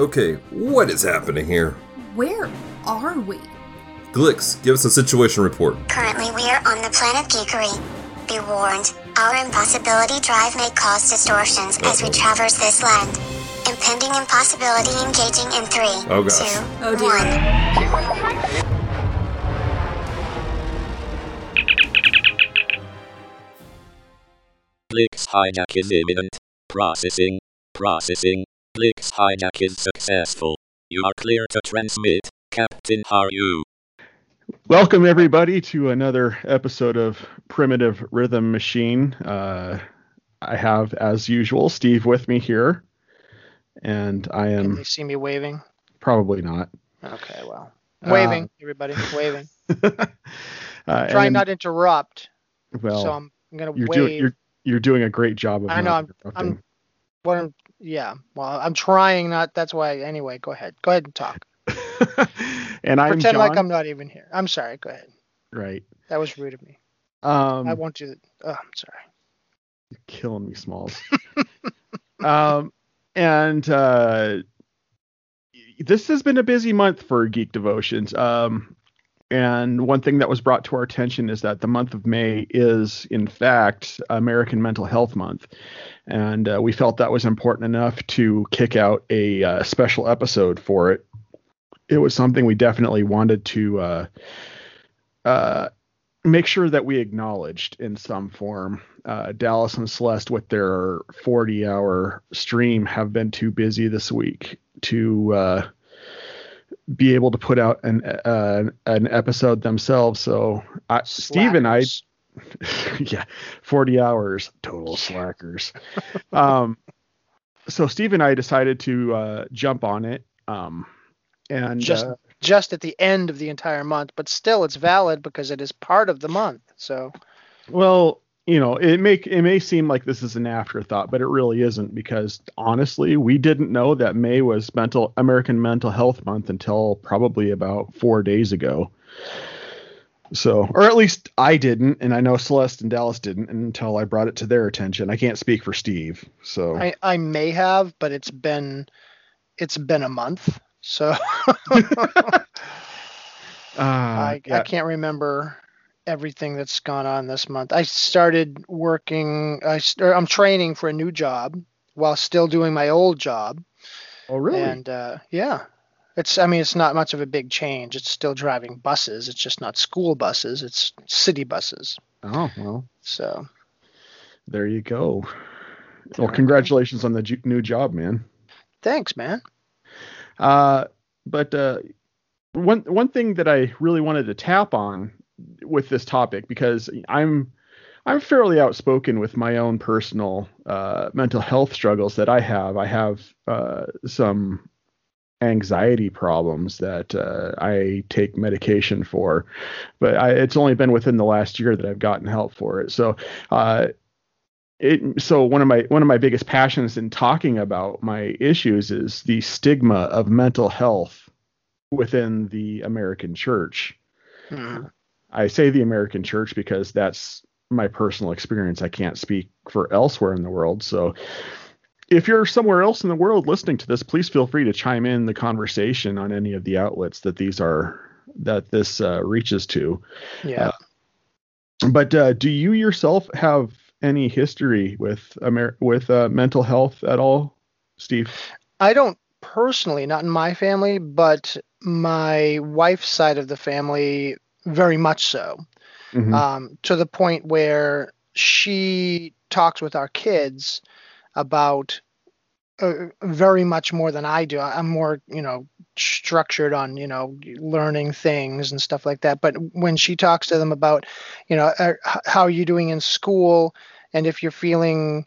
Okay, what is happening here? Where are we? Glix, give us a situation report. Currently, we are on the planet Geekery. Be warned, our impossibility drive may cause distortions as we traverse this land. Impending impossibility engaging in three, Oh, gosh. two, Oh, dear. one. Blix hijack is imminent. Processing. Processing. Blix hijack is successful. You are clear to transmit. Captain Haru. Welcome everybody to another episode of Primitive Rhythm Machine. Uh, I have, as usual, Steve with me here, and I Can am they see me waving? probably not. Okay, well, Uh, waving, everybody, waving. uh, Trying and- not to interrupt, well. so I'm, I'm gonna you're wave. doing you're you're doing a great job of I know, not I'm- interrupting. I'm- what I'm, yeah. Well, I'm trying not. That's why. Anyway, go ahead. Go ahead and talk. and I'm Pretend John. like I'm not even here. I'm sorry. Go ahead. right. That was rude of me. Um, I won't do that. Oh, I'm sorry. killing me, Smalls. um, and uh, this has been a busy month for Geek Devotions. Um, and one thing that was brought to our attention is that the month of May is, in fact, American Mental Health Month. And uh, we felt that was important enough to kick out a uh, special episode for it. It was something we definitely wanted to uh, uh, make sure that we acknowledged in some form. Uh, Dallas and Celeste, with their 40 hour stream, have been too busy this week to uh, be able to put out an uh, an episode themselves. So I, Steve and I, yeah, 40 hours total slackers. um, so Steve and I decided to uh, jump on it. Um, and Just- uh, just at the end of the entire month, but still, it's valid because it is part of the month. So Well, you know, it make it may seem like this is an afterthought, but it really isn't because honestly, we didn't know that May was mental American Mental Health Month until probably about four days ago. So, or at least I didn't, and I know Celeste and Dallas didn't until I brought it to their attention. I can't speak for Steve, so I, I may have, but it's been it's been a month. So uh, I, yeah. I can't remember everything that's gone on this month. I started working. I st- I'm training for a new job while still doing my old job, oh really? and uh, yeah, it's. I mean, it's not much of a big change. It's still driving buses. It's just not school buses. It's city buses. oh well, So there you go. Well, congratulations on the ju- new job, man. thanks, man. Uh, but uh, one one thing that I really wanted to tap on with this topic because I'm I'm fairly outspoken with my own personal uh, mental health struggles that I have. I have uh, some anxiety problems that uh, I take medication for, but I, it's only been within the last year that I've gotten help for it. So. Uh, it, so one of my one of my biggest passions in talking about my issues is the stigma of mental health within the American church. Hmm. I say the American church because that's my personal experience. I can't speak for elsewhere in the world. So if you're somewhere else in the world listening to this, please feel free to chime in the conversation on any of the outlets that these are that this uh, reaches to. Yeah. But uh, do you yourself have any history with Amer- with uh, mental health at all, Steve? I don't personally, not in my family, but my wife's side of the family very much so. Mhm. Um, to the point where she talks with our kids about uh, very much more than I do. I'm more, you know, structured on, you know, learning things and stuff like that. But when she talks to them about, you know, uh, how are you doing in school, and if you're feeling,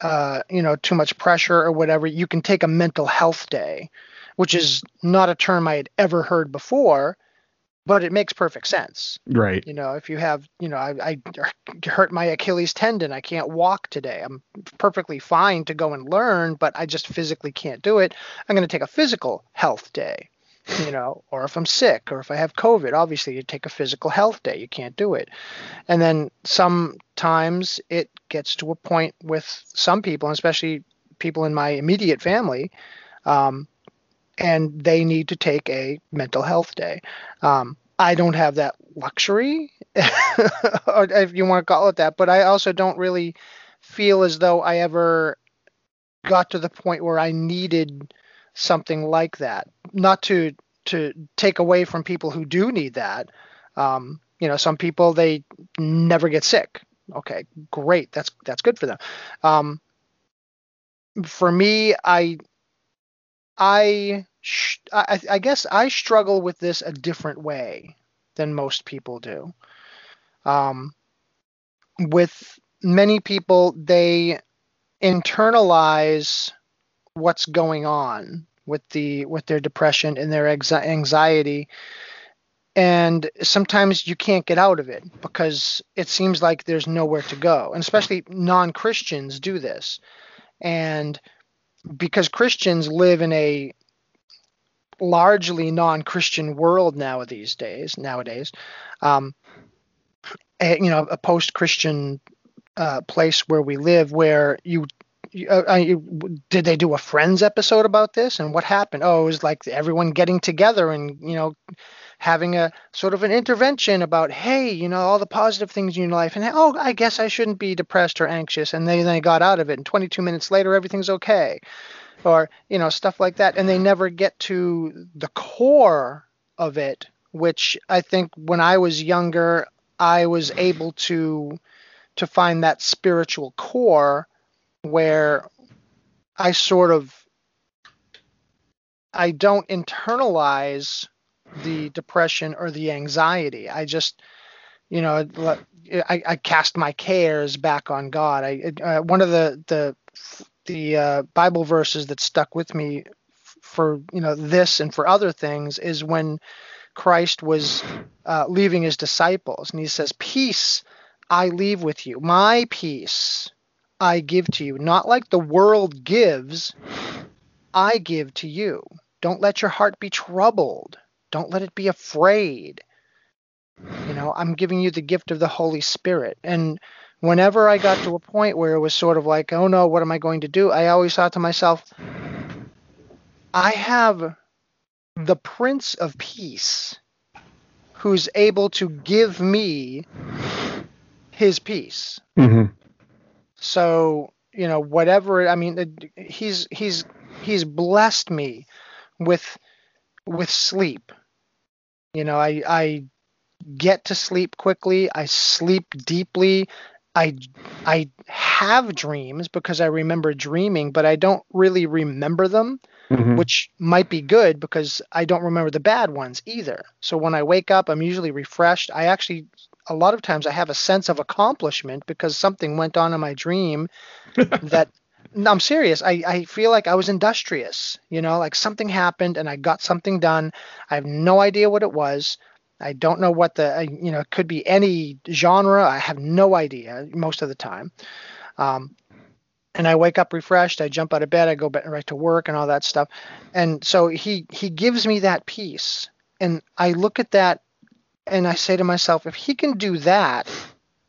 uh, you know, too much pressure or whatever, you can take a mental health day, which is not a term I had ever heard before, but it makes perfect sense. Right. You know, if you have, you know, I, I hurt my Achilles tendon, I can't walk today. I'm perfectly fine to go and learn, but I just physically can't do it. I'm going to take a physical health day, you know, or if I'm sick or if I have COVID, obviously you take a physical health day. You can't do it. And then sometimes it gets to a point with some people, especially people in my immediate family, um, and they need to take a mental health day. Um, I don't have that luxury, if you want to call it that, but I also don't really feel as though I ever got to the point where I needed something like that. Not to to take away from people who do need that. Um, you know, some people they never get sick. Okay, great. That's that's good for them. Um, for me, I I, sh- I I guess I struggle with this a different way than most people do. Um, with many people, they internalize what's going on with the with their depression and their exi- anxiety and sometimes you can't get out of it because it seems like there's nowhere to go and especially non-christians do this and because christians live in a largely non-christian world nowadays days nowadays um, a, you know a post-christian uh, place where we live where you uh, uh, you, did they do a friends episode about this and what happened? Oh it was like everyone getting together and you know having a sort of an intervention about hey you know all the positive things in your life and oh i guess i shouldn't be depressed or anxious and they, they got out of it and 22 minutes later everything's okay. Or you know stuff like that and they never get to the core of it which i think when i was younger i was able to to find that spiritual core where I sort of I don't internalize the depression or the anxiety. I just you know I, I cast my cares back on God. I uh, one of the the the uh, Bible verses that stuck with me for you know this and for other things is when Christ was uh, leaving his disciples and he says, "Peace I leave with you, my peace I give to you, not like the world gives, I give to you. Don't let your heart be troubled. Don't let it be afraid. You know, I'm giving you the gift of the Holy Spirit. And whenever I got to a point where it was sort of like, oh no, what am I going to do? I always thought to myself, I have the Prince of Peace who's able to give me his peace. Mm-hmm. So you know, whatever. I mean, he's he's he's blessed me with with sleep. You know, I I get to sleep quickly. I sleep deeply. I I have dreams because I remember dreaming, but I don't really remember them, Mhm. which might be good because I don't remember the bad ones either. So when I wake up, I'm usually refreshed. I actually a lot of times I have a sense of accomplishment because something went on in my dream that no, I'm serious. I, I feel like I was industrious, you know, like something happened and I got something done. I have no idea what it was. I don't know what the, you know, it could be any genre. I have no idea most of the time. Um, and I wake up refreshed. I jump out of bed. I go right to work and all that stuff. And so he he gives me that peace, and I look at that, and I say to myself, if he can do that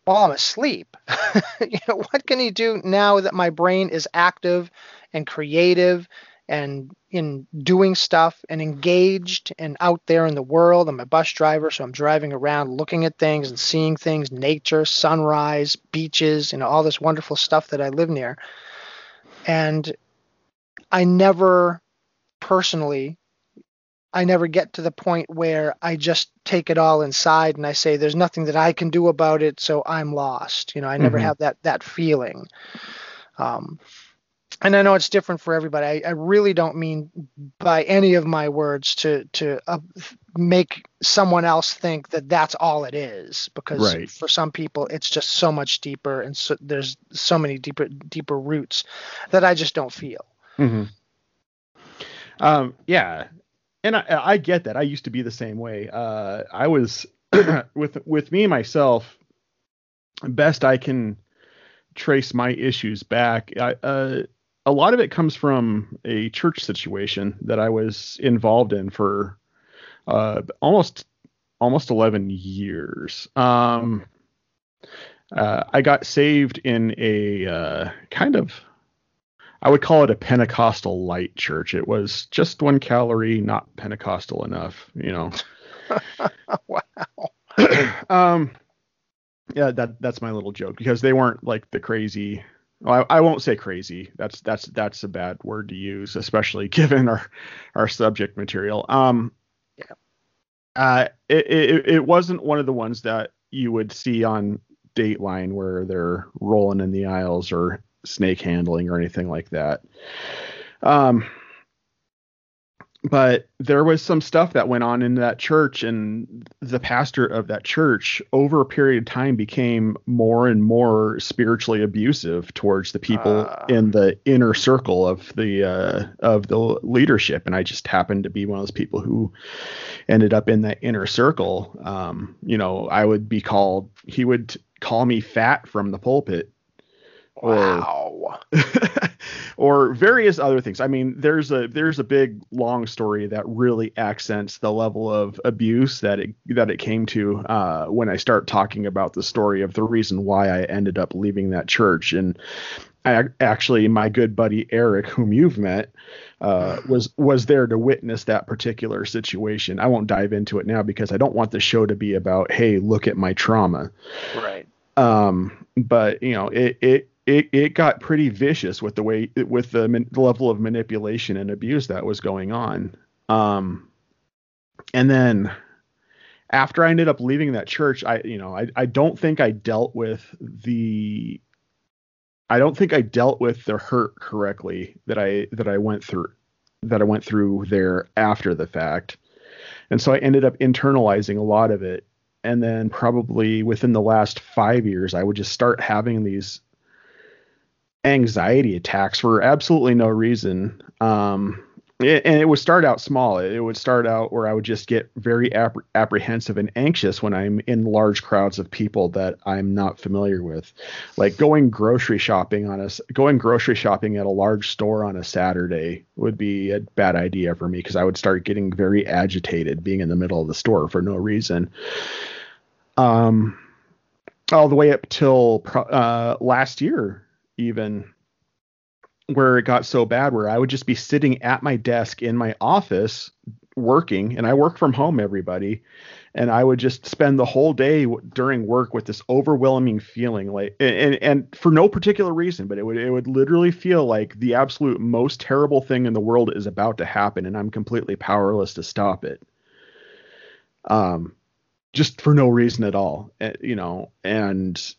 while I'm asleep, you know, what can he do now that my brain is active and creative and in doing stuff and engaged and out there in the world? I'm a bus driver, so I'm driving around looking at things and seeing things, nature, sunrise, beaches, you know, all this wonderful stuff that I live near. And I never personally I never get to the point where I just take it all inside and I say there's nothing that I can do about it, so I'm lost. You know, I never Mhm. have that that feeling. Um, and I know it's different for everybody. I, I really don't mean by any of my words to to uh, make someone else think that that's all it is, because Right. for some people it's just so much deeper, and so, there's so many deeper deeper roots that I just don't feel. hmm Um, yeah, and I, I get that. I used to be the same way. Uh, I was with with me myself. Best I can trace my issues back. I, uh, a lot of it comes from a church situation that I was involved in for uh, almost almost 11 years. Um, uh, I got saved in a uh, kind of I would call it a Pentecostal light church. It was just one calorie, not Pentecostal enough, you know. wow. um, yeah, that that's my little joke because they weren't like the crazy. Well, I, I won't say crazy. That's that's that's a bad word to use, especially given our our subject material. Um, Yeah. Uh, it, it it wasn't one of the ones that you would see on Dateline where they're rolling in the aisles or snake handling or anything like that. Um, but there was some stuff that went on in that church and the pastor of that church over a period of time became more and more spiritually abusive towards the people Ah. in the inner circle of the uh, of the leadership and i just happened to be one of those people who ended up in that inner circle um, you know i would be called he would call me fat from the pulpit Wow. or various other things. I mean, there's a there's a big long story that really accents the level of abuse that it that it came to uh, when I start talking about the story of the reason why I ended up leaving that church. And I actually, my good buddy Eric, whom you've met, uh, was was there to witness that particular situation. I won't dive into it now because I don't want the show to be about, hey, look at my trauma Right. um but you know it it it, it got pretty vicious with the way with the, man, level of manipulation and abuse that was going on. Um and then after i ended up leaving that church i you know i, I don't think i dealt with the i don't think i dealt with the hurt correctly that i that i went through that i went through there after the fact. And so i ended up internalizing a lot of it. And then probably within the last five years i would just start having these anxiety attacks for absolutely no reason. Um it- and it would start out small. It would start out where i would just get very appre- apprehensive and anxious when i'm in large crowds of people that i'm not familiar with. Like going grocery shopping on a going grocery shopping at a large store on a saturday would be a bad idea for me because i would start getting very agitated being in the middle of the store for no reason. Um all the way up till uh last year even where it got so bad where I would just be sitting at my desk in my office working and I work from home everybody and I would just spend the whole day w- during work with this overwhelming feeling like and and for no particular reason but it would it would literally feel like the absolute most terrible thing in the world is about to happen and I'm completely powerless to stop it. Um just for no reason at all eh, you know and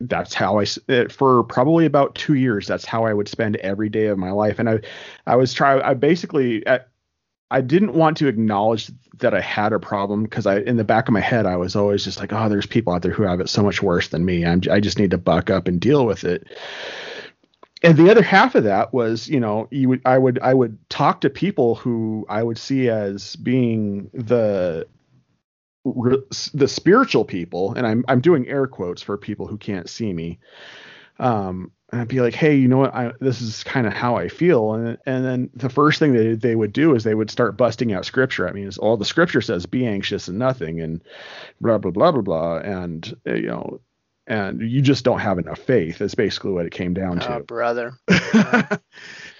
that's how I eh, for probably about two years. That's how I would spend every day of my life. And I, I was trying. I basically, I, I didn't want to acknowledge that I had a problem because I, in the back of my head, I was always just like, oh, there's people out there who have it so much worse than me. I'm, I just need to buck up and deal with it. And the other half of that was, you know, you would, I would, I would talk to people who I would see as being the re- the spiritual people, and I'm I'm doing air quotes for people who can't see me. Um, and I'd be like, hey, you know what? I, this is kind of how I feel. And and then the first thing they they would do is they would start busting out scripture. I mean, it's all the scripture says, be anxious and nothing, and blah blah blah blah blah. And uh, you know, and you just don't have enough faith. Is basically what it came down to Oh, brother.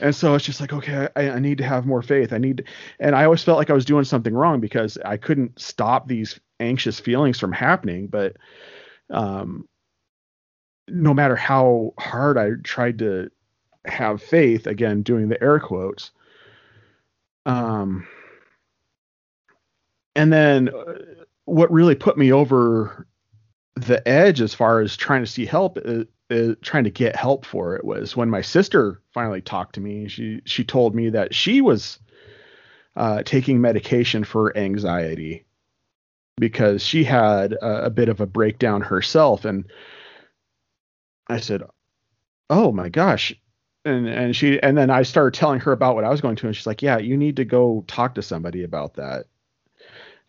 and so it's just like okay I, I need to have more faith. I need to, and i always felt like i was doing something wrong because i couldn't stop these anxious feelings from happening. But um no matter how hard i tried to have faith again doing the air quotes um and then uh, what really put me over the edge as far as trying to see help uh, trying to get help for it was when my sister finally talked to me. She she told me that she was uh, taking medication for anxiety because she had a, a bit of a breakdown herself, and I said, "Oh my gosh." And and she and then I started telling her about what I was going to, and she's like, "Yeah, you need to go talk to somebody about that."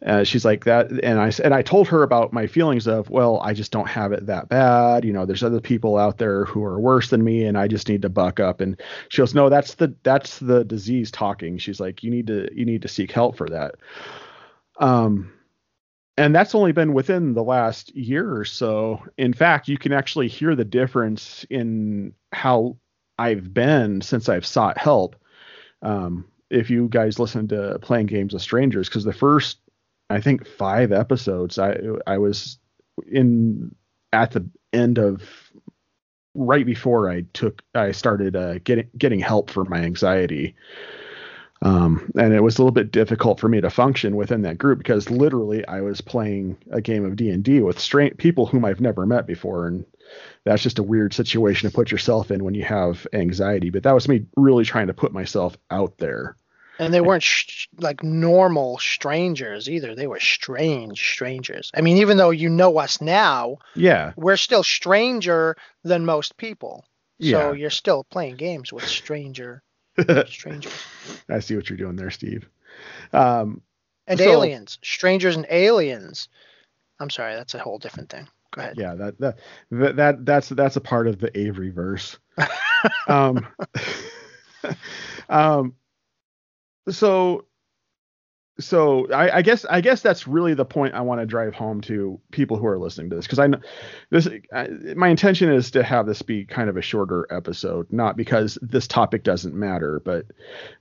Uh, she's like that, and I and I told her about my feelings of, well, I just don't have it that bad. You know, there's other people out there who are worse than me, and I just need to buck up. And she goes, no, that's the that's the disease talking. She's like, you need to you need to seek help for that. Um, and that's only been within the last year or so. In fact, you can actually hear the difference in how I've been since I've sought help. Um, if you guys listen to playing games with strangers, because the first I think five episodes, I I was in at the end of right before I took I started uh, getting getting help for my anxiety. Um, and it was a little bit difficult for me to function within that group because literally I was playing a game of D and D with straight people whom I've never met before, and that's just a weird situation to put yourself in when you have anxiety. But that was me really trying to put myself out there. And they weren't sh- like normal strangers either. They were strange strangers. I mean, even though you know us now, Yeah, we're still stranger than most people. Yeah. So you're still playing games with stranger strangers I see what you're doing there, Steve. Um, and So- aliens, strangers and aliens. I'm sorry, that's a whole different thing. Go ahead. yeah, that that that, that that's that's a part of the Avery verse. um, um, so so I, I guess I guess that's really the point I want to drive home to people who are listening to this because I know this I, my intention is to have this be kind of a shorter episode, not because this topic doesn't matter, but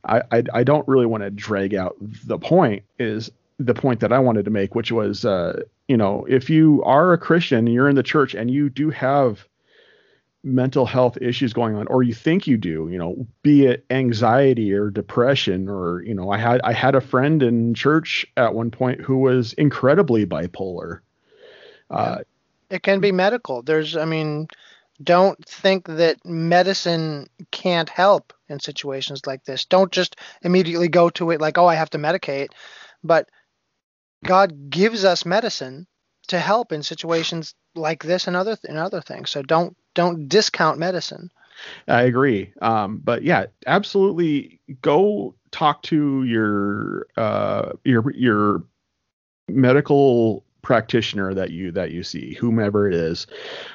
I I, I don't really want to drag out the point is the point that I wanted to make, which was uh, you know if you are a Christian, you're in the church, and you do have mental health issues going on or you think you do you know be it anxiety or depression or you know i had i had a friend in church at one point who was incredibly bipolar uh It can be medical. There's, I mean, don't think that medicine can't help in situations like this. Don't just immediately go to it like, oh, I have to medicate. But God gives us medicine to help in situations like this and other and other things. So don't don't discount medicine. I agree. Um, but yeah, absolutely go talk to your uh, your your medical practitioner that you that you see whomever it is.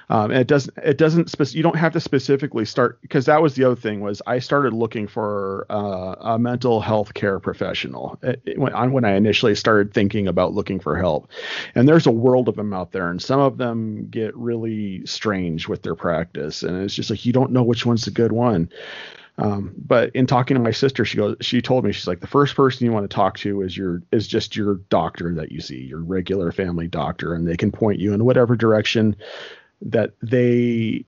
Um, and it doesn't it doesn't spec- you don't have to specifically start because that was the other thing was i started looking for uh, a mental health care professional it, it- when, I- when i initially started thinking about looking for help. And there's a world of them out there and some of them get really strange with their practice and it's just like you don't know which one's the good one um, but in talking to my sister, she goes, she told me, she's like, the first person you want to talk to is your, is just your doctor that you see, your regular family doctor, and they can point you in whatever direction that they,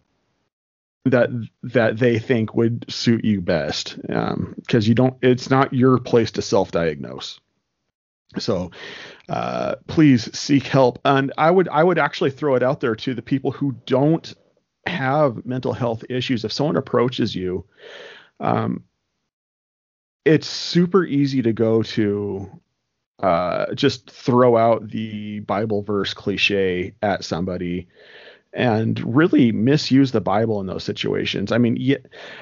that, that they think would suit you best. Um, cause you don't, it's not your place to self-diagnose. So, uh, please seek help. And I would, I would actually throw it out there to the people who don't have mental health issues. If someone approaches you, um, it's super easy to go to uh, just throw out the Bible verse cliche at somebody and really misuse the Bible in those situations. I mean,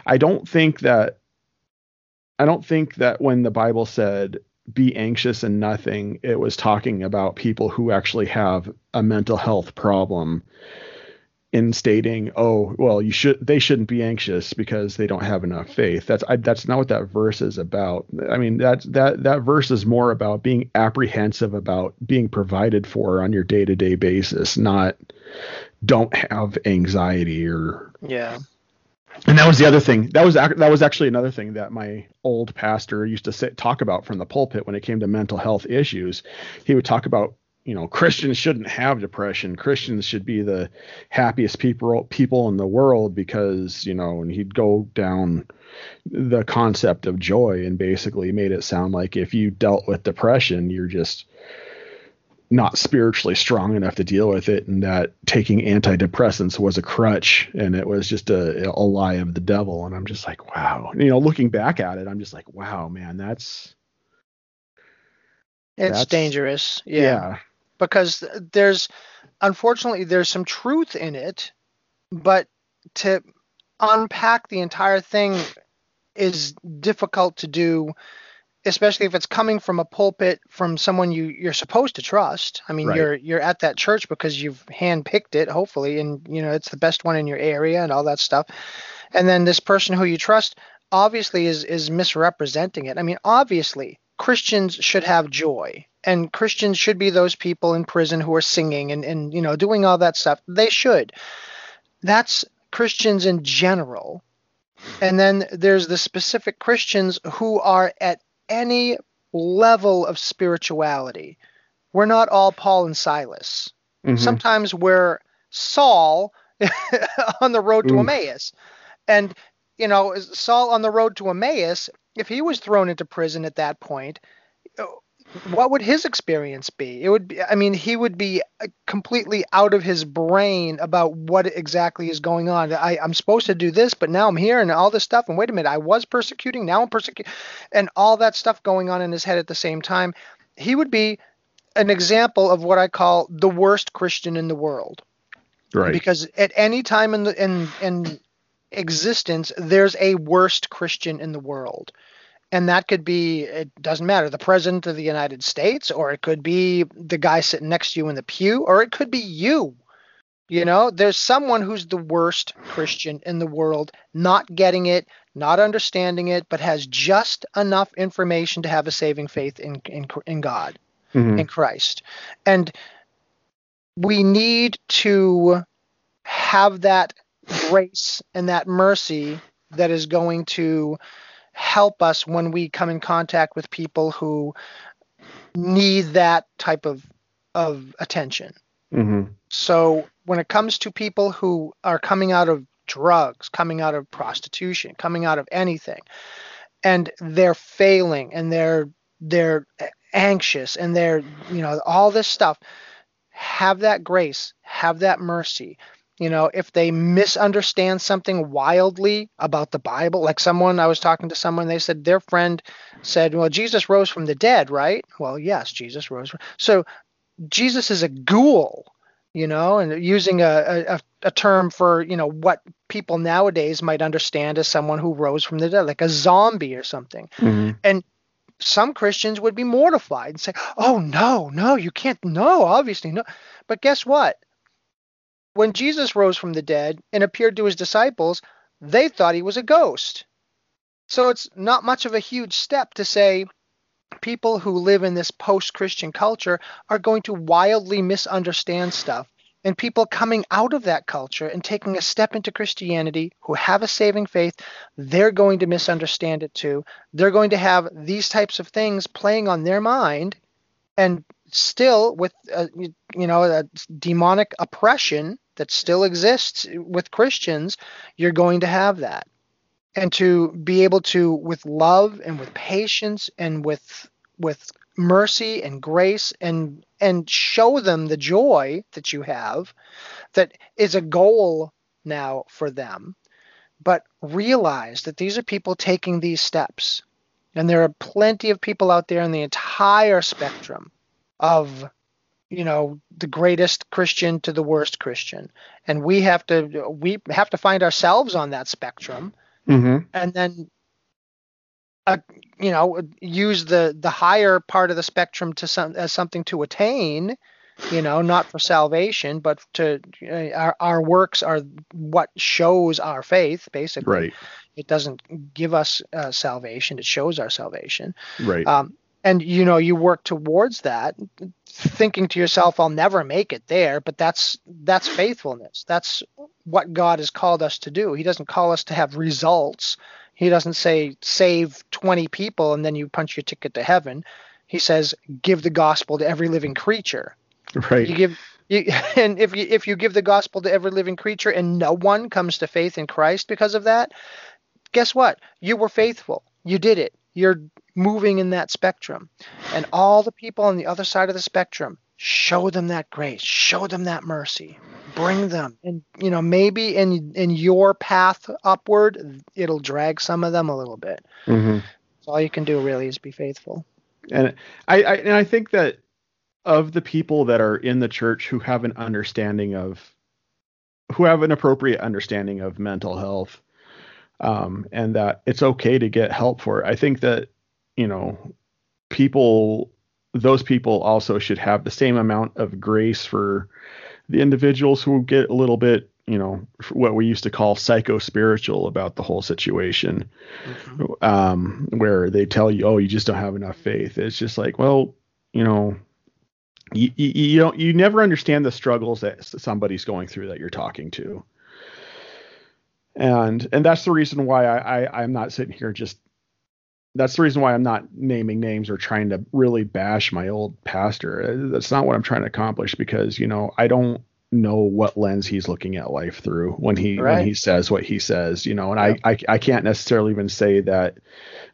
I don't think that I don't think that when the Bible said be anxious and nothing, it was talking about people who actually have a mental health problem in stating, "Oh, well, you should they shouldn't be anxious because they don't have enough faith." That's I, that's not what that verse is about. I mean, that that that verse is more about being apprehensive about being provided for on your day-to-day basis, not don't have anxiety or Yeah. and that was the other thing. That was that was actually another thing that my old pastor used to say, talk about from the pulpit when it came to mental health issues. He would talk about, you know, Christians shouldn't have depression. Christians should be the happiest people people in the world because, you know, and he'd go down the concept of joy and basically made it sound like if you dealt with depression, you're just not spiritually strong enough to deal with it and that taking antidepressants was a crutch and it was just a, a lie of the devil and i'm just like wow you know looking back at it i'm just like wow man that's It's That's- dangerous. yeah, yeah. Because there's unfortunately there's some truth in it but to unpack the entire thing is difficult to do especially if it's coming from a pulpit from someone you you're supposed to trust. I mean Right. you're you're at that church because you've handpicked it hopefully and you know it's the best one in your area and all that stuff. And then this person who you trust obviously is is misrepresenting it. I mean obviously christians should have joy and christians should be those people in prison who are singing and and you know doing all that stuff they should that's christians in general And then there's the specific Christians who are at any level of spirituality. We're not all Paul and Silas. Mhm. Sometimes we're Saul on the road to Oof. Emmaus. And, you know, Saul on the road to Emmaus, if he was thrown into prison at that point, what would his experience be? It would be, I mean, he would be uh, completely out of his brain about what exactly is going on. I, I'm supposed to do this, but now I'm here and all this stuff. And wait a minute, I was persecuting, now I'm persecuting, and all that stuff going on in his head at the same time. He would be an example of what I call the worst Christian in the world right. because at any time in the in in existence there's a worst christian in the world and that could be it doesn't matter the president of the united states or it could be the guy sitting next to you in the pew or it could be you you know there's someone who's the worst christian in the world not getting it not understanding it but has just enough information to have a saving faith in in, in god Mhm. in Christ. And we need to have that grace and that mercy that is going to help us when we come in contact with people who need that type of of attention. Mhm. So when it comes to people who are coming out of drugs, coming out of prostitution, coming out of anything, and they're failing and they're they're anxious and they're you know all this stuff, have that grace, have that mercy. You know, if they misunderstand something wildly about the Bible, like someone I was talking to someone, they said their friend said, "Well, Jesus rose from the dead, right?" Well, yes, Jesus rose. From, so Jesus is a ghoul, you know, and using a, a, a term for, you know, what people nowadays might understand as someone who rose from the dead, like a zombie or something. Mhm. Some Christians would be mortified and say, oh, no, no, you can't, no, obviously, no. But guess what? When Jesus rose from the dead and appeared to his disciples, they thought he was a ghost. So it's not much of a huge step to say, people who live in this post Christian culture are going to wildly misunderstand stuff. And people coming out of that culture and taking a step into Christianity who have a saving faith, they're going to misunderstand it too. They're going to have these types of things playing on their mind. And still, with uh, you know demonic oppression that still exists with Christians, you're going to have that. And to be able to with love and with patience and with with mercy and grace and and show them the joy that you have that is a goal now for them. But realize that these are people taking these steps. And there are plenty of people out there in the entire spectrum of you know the greatest christian to the worst christian and we have to we have to find ourselves on that spectrum Mhm. and then uh, you know use the the higher part of the spectrum to some as something to attain you know not for salvation but to uh, our, our works are what shows our faith basically Right. it doesn't give us uh, salvation it shows our salvation Right. um, and you know you work towards that thinking to yourself i'll never make it there but that's that's faithfulness that's what god has called us to do he doesn't call us to have results he doesn't say save 20 people and then you punch your ticket to heaven he says give the gospel to every living creature right. you give you, and if you if you give the gospel to every living creature and no one comes to faith in Christ because of that, guess what? You were faithful. You did it. You're moving in that spectrum. And all the people on the other side of the spectrum, show them that grace, show them that mercy. Bring them. And you know, maybe in in your path upward, it'll drag some of them a little bit. Mhm. So all you can do really is be faithful. and I, I and I think that of the people that are in the church who have an understanding of who have an appropriate understanding of mental health um, and that it's okay to get help for it. I think that you know people those people also should have the same amount of grace for the individuals who get a little bit you know what we used to call psycho spiritual about the whole situation um, where they tell you, "Oh, you just don't have enough faith." It's just like, well, you know, you, you, you don't, you never understand the struggles that somebody's going through that you're talking to, and and that's the reason why I, I I'm not sitting here just that's the reason why I'm not naming names or trying to really bash my old pastor. That's not what I'm trying to accomplish because you know I don't know what lens he's looking at life through when he Right. when he says what he says. You know, and I, I I can't necessarily even say that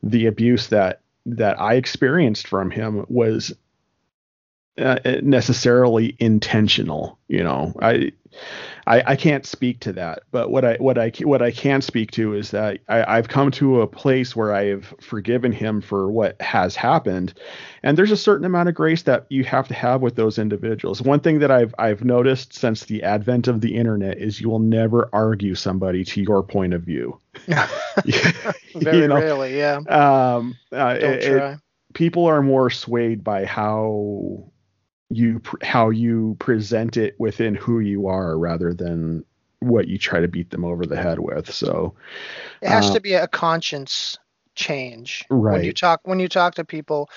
the abuse that that I experienced from him was uh, necessarily intentional. You know, I, I I can't speak to that. But what I what I what I can speak to is that I, I've come to a place where I have forgiven him for what has happened, and there's a certain amount of grace that you have to have with those individuals. One thing that I've I've noticed since the advent of the internet is you will never argue somebody to your point of view. Very You know? rarely, yeah. Um, uh, Don't it- it- try. people are more swayed by how you how you present it within who you are rather than what you try to beat them over the head with. So It has Uh, to be a conscience change. When you talk when you talk to people,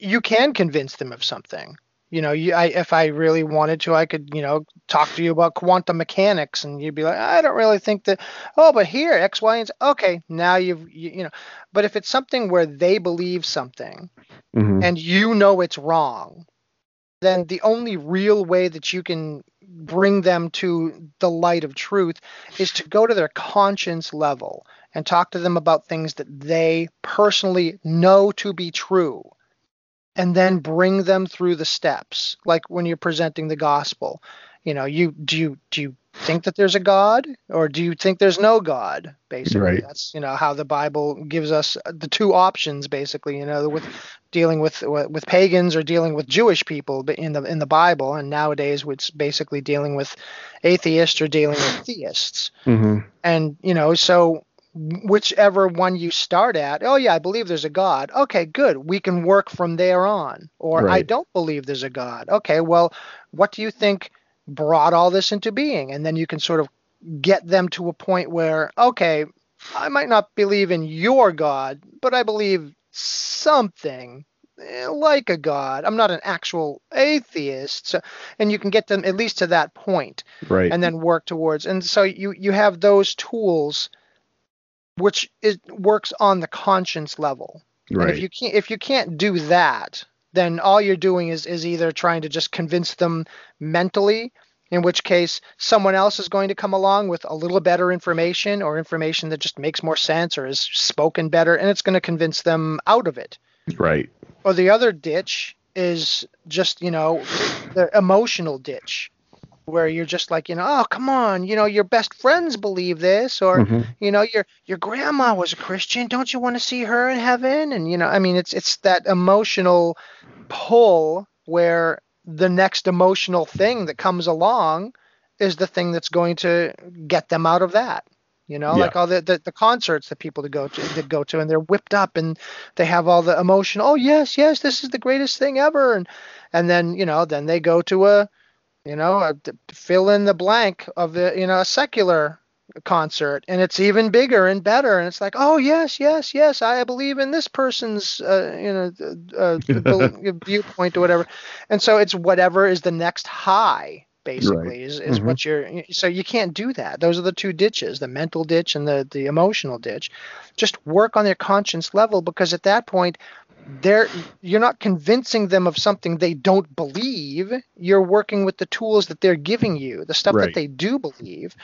you can convince them of something. You know, you, I, if I really wanted to, I could, you know, talk to you about quantum mechanics, and you'd be like, I don't really think that. Oh, but here, X, Y, and Z. Okay, now you've, you, you know. But if it's something where they believe something mhm, and you know it's wrong, then the only real way that you can bring them to the light of truth is to go to their conscience level and talk to them about things that they personally know to be true and then bring them through the steps like when you're presenting the gospel you know you do you do you think that there's a god or do you think there's no god basically Right. that's you know how the bible gives us the two options basically you know with dealing with with pagans or dealing with jewish people in the in the bible and nowadays it's basically dealing with atheists or dealing with theists. Mhm, and you know so whichever one you start at oh yeah i believe there's a god. Okay good. We can work from there on. Or i don't believe there's a god. Okay well what do you think brought all this into being? And then you can sort of get them to a point where okay i might not believe in your god but i believe something eh, like a god i'm not an actual atheist so, and you can get them at least to that point right. and then work towards and so you you have those tools which is works on the conscience level and right. if you can't if you can't do that then all you're doing is is either trying to just convince them mentally in which case someone else is going to come along with a little better information or information that just makes more sense or is spoken better and it's going to convince them out of it. Right. or the other ditch is just you know the emotional ditch where you're just like you know oh come on you know your best friends believe this or Mhm, you know your your grandma was a christian. Don't you want to see her in heaven? And you know i mean it's it's that emotional pull where the next emotional thing that comes along is the thing that's going to get them out of that you know Yeah. like all the, the the concerts that people to go to that go to and they're whipped up and they have all the emotion oh yes yes this is the greatest thing ever and and then you know then they go to a you know a, fill in the blank of the you know a secular concert and it's even bigger and better and it's like oh yes yes yes i believe in this person's uh, you know uh, viewpoint or whatever. And so it's whatever is the next high basically is, is Mhm. what you're so you can't do that. Those are the two ditches the mental ditch and the the emotional ditch. Just work on their conscience level because at that point they're you're not convincing them of something they don't believe. You're working with the tools that they're giving you the stuff Right. that they do believe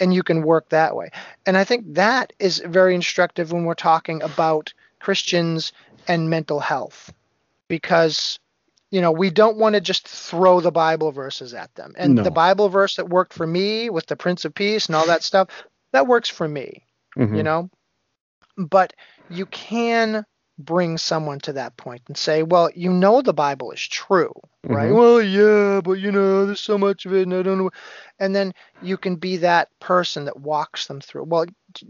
and you can work that way. And i think that is very instructive when we're talking about christians and mental health because you know we don't want to just throw the bible verses at them. And No. the bible verse that worked for me with the prince of peace and all that stuff that works for me mhm, you know? But you can bring someone to that point and say well you know the bible is true right? Mhm. well yeah but you know there's so much of it and i don't know and then you can be that person that walks them through. Well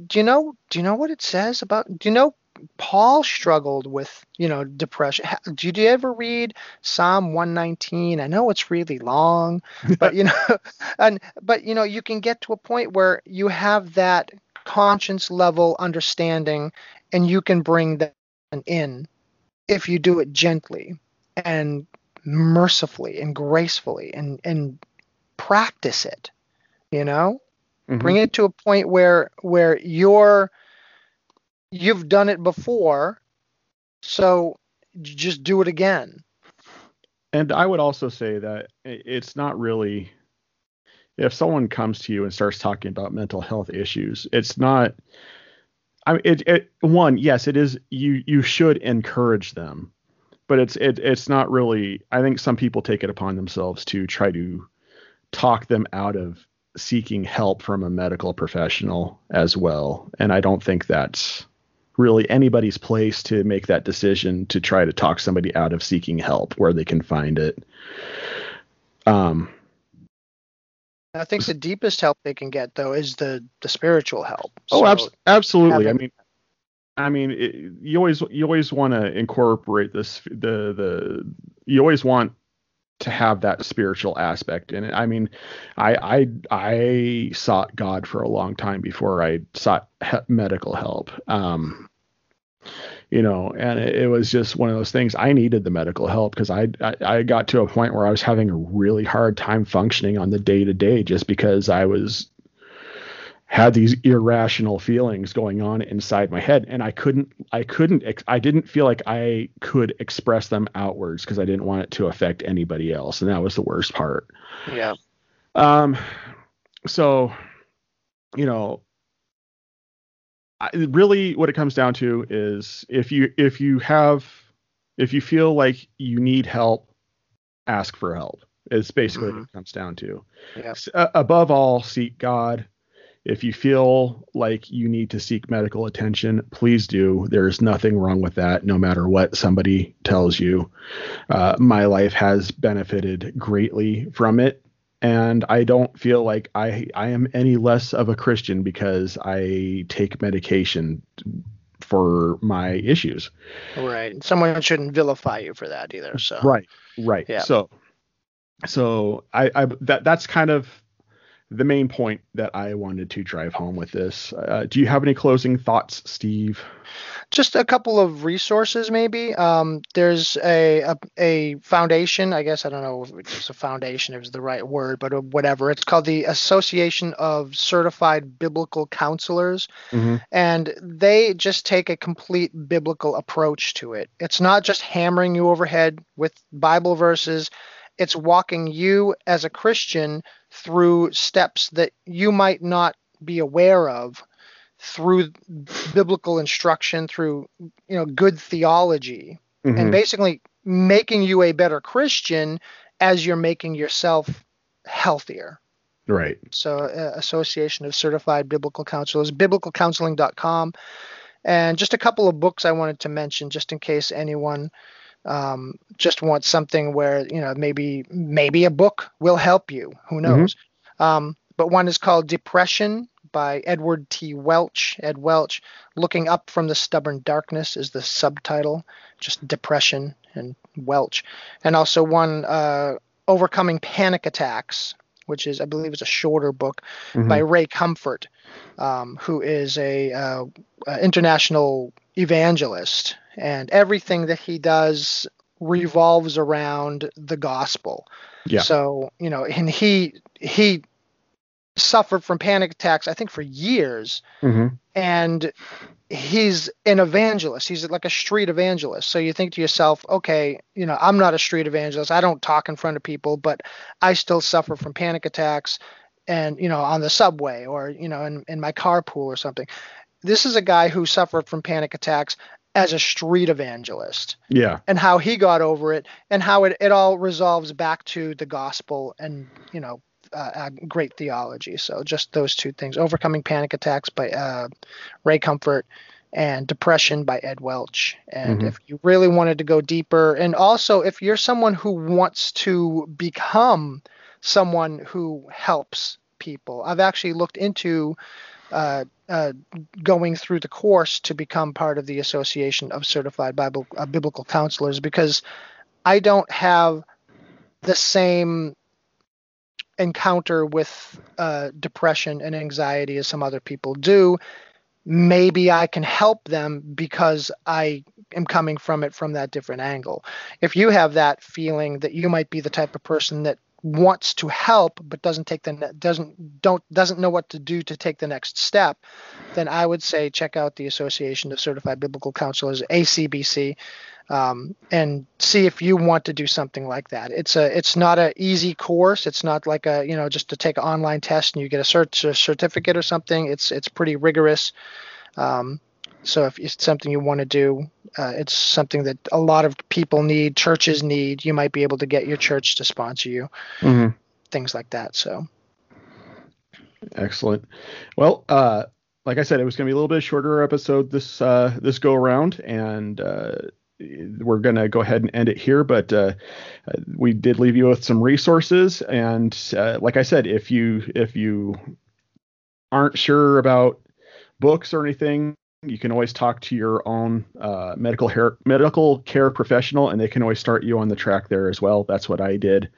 do you know do you know what it says about do you know paul struggled with you know depression. Did you ever read psalm 119 i know it's really long but you know and but you know you can get to a point where you have that conscience level understanding and you can bring that in if you do it gently and mercifully and gracefully and and practice it you know Mhm. Bring it to a point where where you're you've done it before, so just do it again. And I would also say that it's not really if someone comes to you and starts talking about mental health issues, it's not. I mean, it, it one yes, it is. You you should encourage them, but it's it it's not really. I think some people take it upon themselves to try to talk them out of seeking help from a medical professional as well, and I don't think that's really anybody's place to make that decision to try to talk somebody out of seeking help where they can find it. Um, I think the deepest help they can get though is the the spiritual help. oh, So, abs- absolutely. I mean, I mean, it, you always you always want to incorporate this the the you always want to have that spiritual aspect in it. I mean, I I I sought God for a long time before I sought he- medical help. Um, you know, and it, it was just one of those things. I needed the medical help because I, I I got to a point where I was having a really hard time functioning on the day to day just because I was had these irrational feelings going on inside my head and i couldn't i couldn't ex- i didn't feel like i could express them outwards because i didn't want it to affect anybody else and that was the worst part yeah. um so you know I, really what it comes down to is if you if you have if you feel like you need help ask for help is basically what it comes down to. S- uh, above all seek god. If you feel like you need to seek medical attention please do. There's nothing wrong with that no matter what somebody tells you. Uh, my life has benefited greatly from it and i don't feel like i i am any less of a christian because i take medication for my issues Right. Someone shouldn't vilify you for that either. So right right Yeah. so so I, I that that's kind of the main point that i wanted to drive home with this. Uh, do you have any closing thoughts steve? Just a couple of resources maybe. Um, there's a, a a foundation i guess i don't know if it's a foundation it's the right word but whatever. It's called the association of certified biblical counselors. Mhm. and they just take a complete biblical approach to it. It's not just hammering you overhead with bible verses it's walking you as a christian through steps that you might not be aware of through biblical instruction through you know good theology. Mhm. and basically making you a better christian as you're making yourself healthier. Right. So uh, association of certified biblical counselors biblicalcounseling.com and just a couple of books i wanted to mention just in case anyone um, just want something where you know maybe maybe a book will help you. Who knows? Um, but one is called depression by edward t. Welch. Ed welch looking up from the stubborn darkness is the subtitle just depression and welch. And also one uh, overcoming panic attacks which is i believe is a shorter book Mhm. by ray comfort um, who is a uh, international evangelist and everything that he does revolves around the gospel. Yeah. so you know and he he suffered from panic attacks i think for years. Mm-hmm. and he's an evangelist. He's like a street evangelist. So you think to yourself okay you know i'm not a street evangelist. I don't talk in front of people but i still suffer from panic attacks and you know on the subway or you know in, in my carpool or something this is a guy who suffered from panic attacks as a street evangelist yeah. and how he got over it and how it, it all resolves back to the gospel and you know uh, uh, great theology. So just those two things overcoming panic attacks by uh, ray comfort and depression by ed welch. And Mhm. if you really wanted to go deeper and also if you're someone who wants to become someone who helps people i've actually looked into uh, uh, going through the course to become part of the Association of Certified Bible uh, Biblical Counselors because I don't have the same encounter with uh, depression and anxiety as some other people do. Maybe I can help them because I am coming from it from that different angle. If you have that feeling that you might be the type of person that wants to help but doesn't take the doesn't don't doesn't know what to do to take the next step, then I would say check out the Association of Certified Biblical Counselors (ACBC) um, and see if you want to do something like that. It's a it's not an easy course. It's not like a you know just to take an online test and you get a, cert- a certificate or something. It's it's pretty rigorous. Um, so if it's something you want to do, uh, it's something that a lot of people need, churches need. You might be able to get your church to sponsor you, Mhm. things like that. So Excellent. Well, uh, like I said, it was going to be a little bit shorter episode this uh, this go around, and uh, we're going to go ahead and end it here. But uh, uh, we did leave you with some resources, and uh, like I said, if you if you aren't sure about books or anything, you can always talk to your own uh, medical hair, medical care professional, and they can always start you on the track there as well. That's what I did.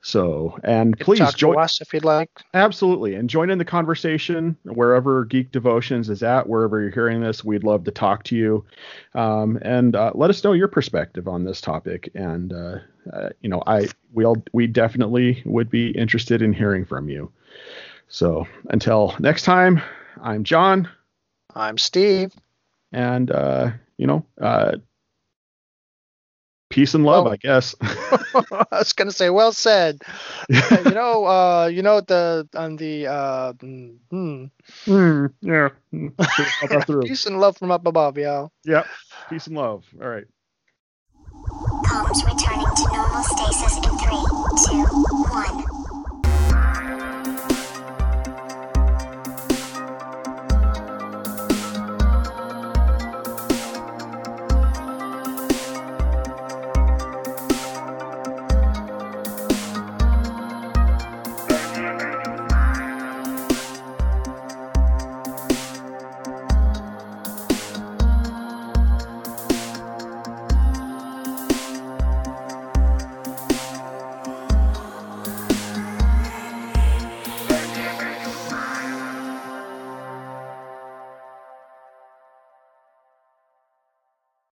So, and please talk join. to us if you'd like. Absolutely. And join in the conversation wherever Geek Devotions is at, wherever you're hearing this. We'd love to talk to you. Um, and uh, let us know your perspective on this topic. And, uh, uh, you know, I, we'll, we definitely would be interested in hearing from you. So until next time, I'm John. I'm Steve. And, uh, you know, uh, peace and love, Well- I guess. I was gonna say, well said. You know, uh, you know the on the uh, mm, hmm. Hmm, yeah. Hmm. Thought peace and love from up above, yo. Yep. Peace and love. All right. Comms returning to normal stasis in three, two, one.